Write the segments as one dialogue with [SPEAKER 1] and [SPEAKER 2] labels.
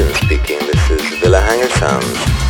[SPEAKER 1] Justin speaking.
[SPEAKER 2] This is Villa Hangar Sounds.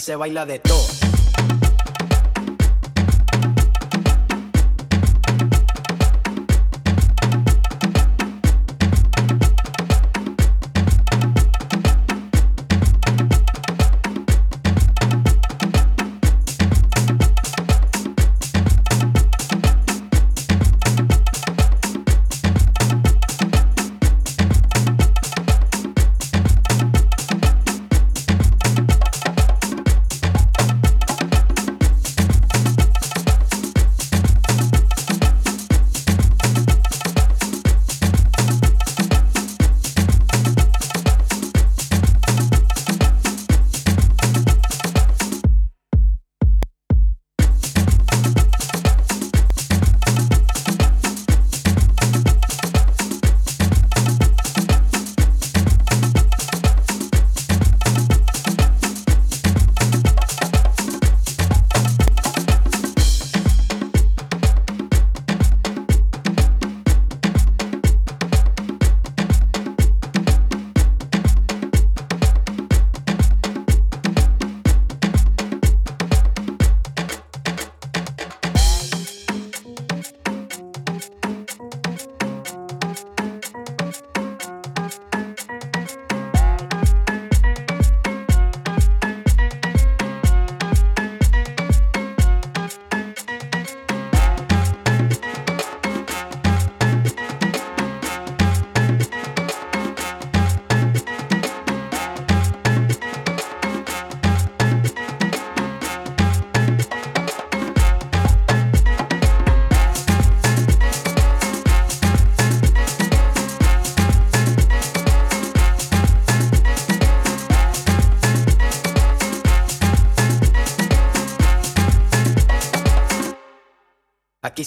[SPEAKER 1] Se baila de todo.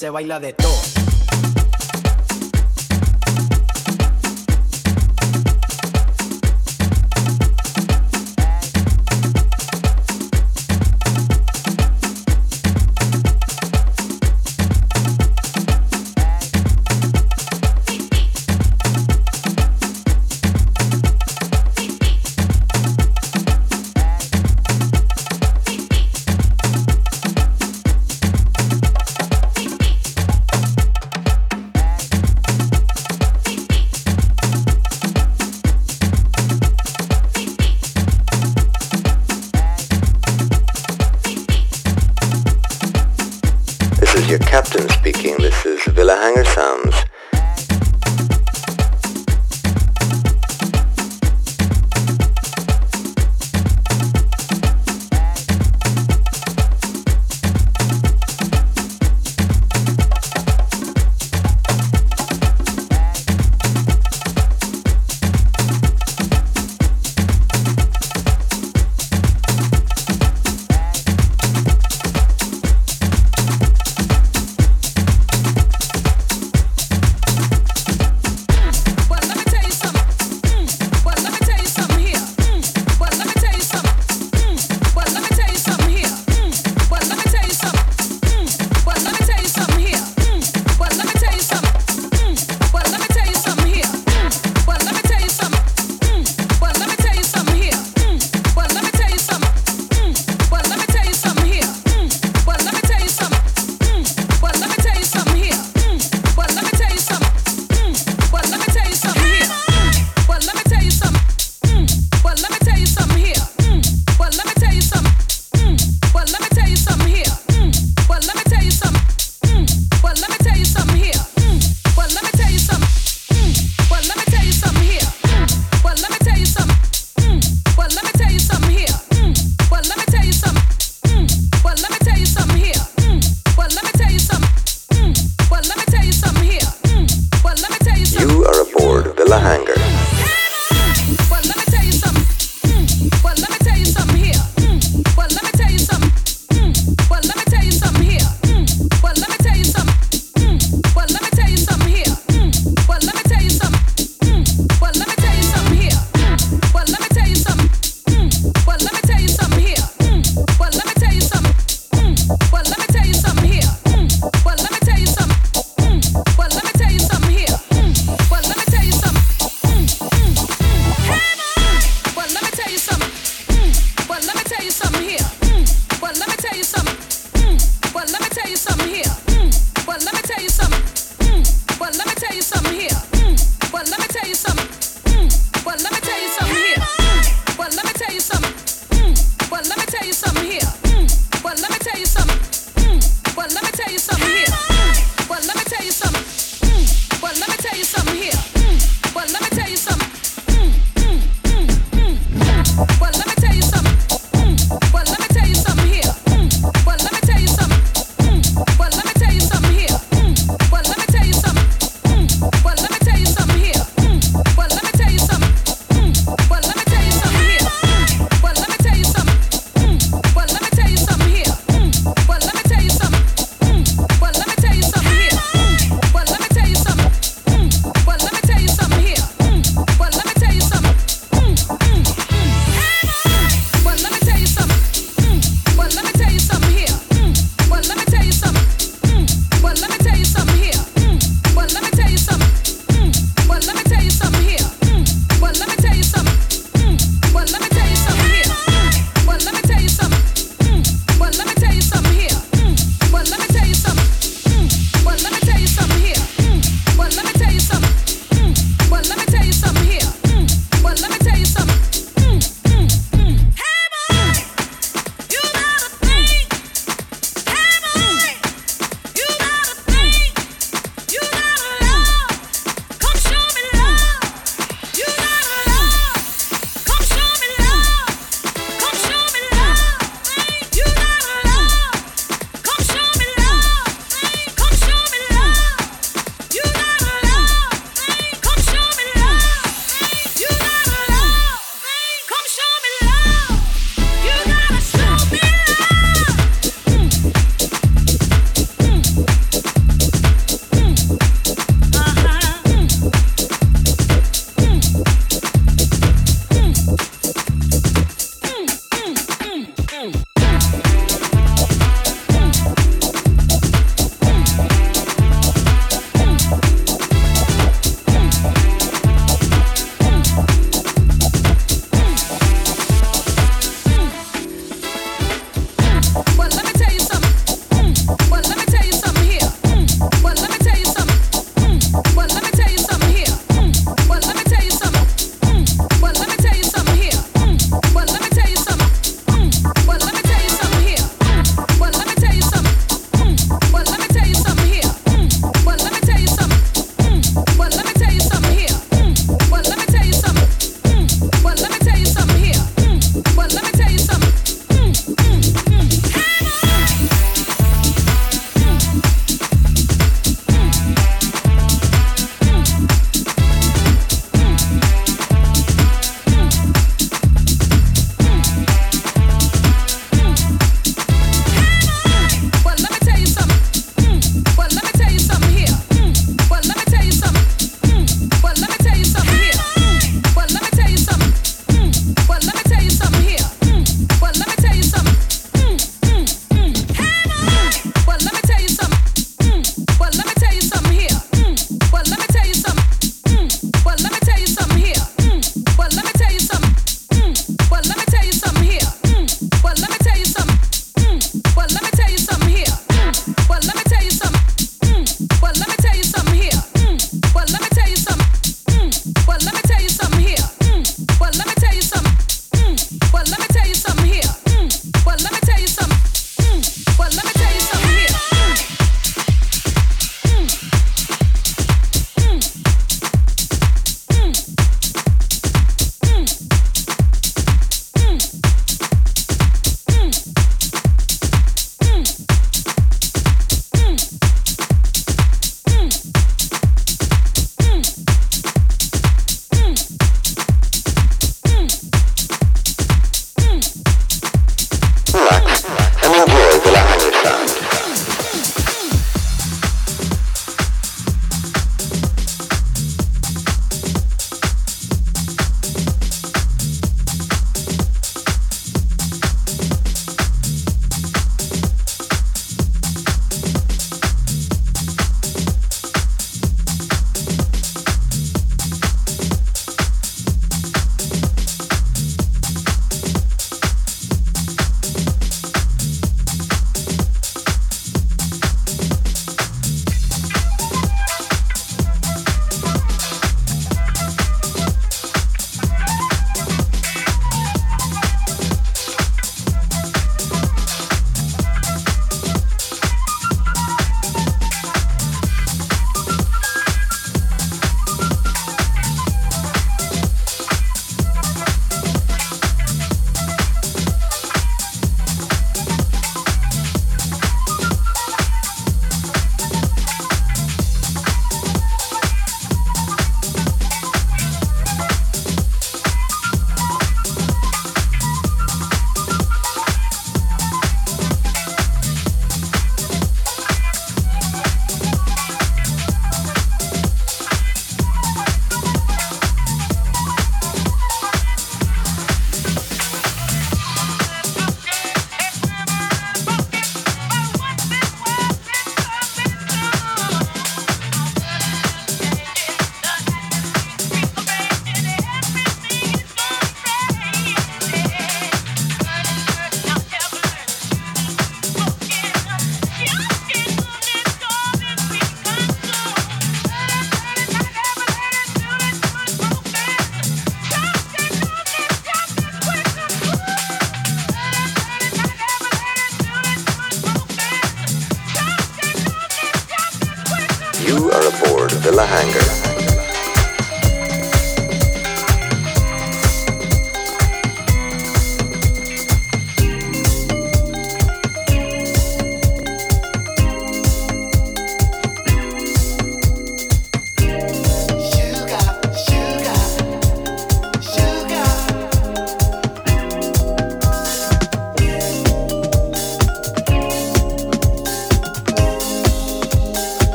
[SPEAKER 1] Se baila de todo.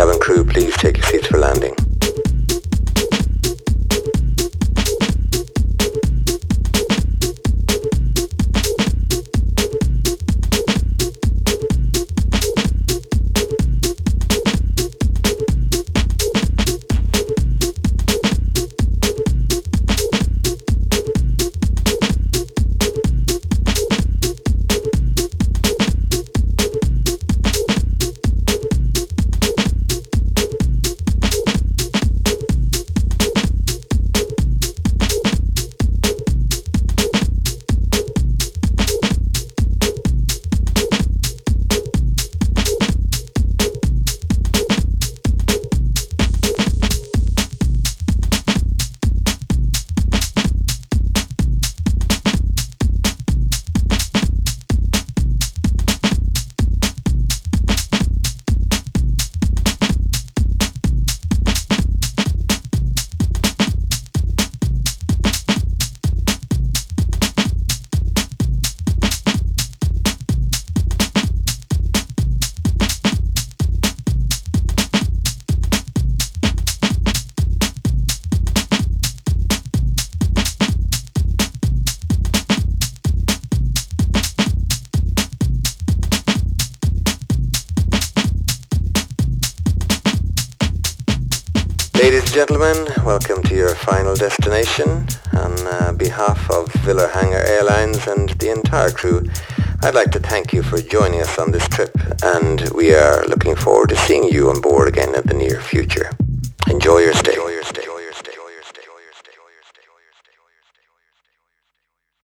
[SPEAKER 2] Cabin crew, please
[SPEAKER 1] take your seats for landing.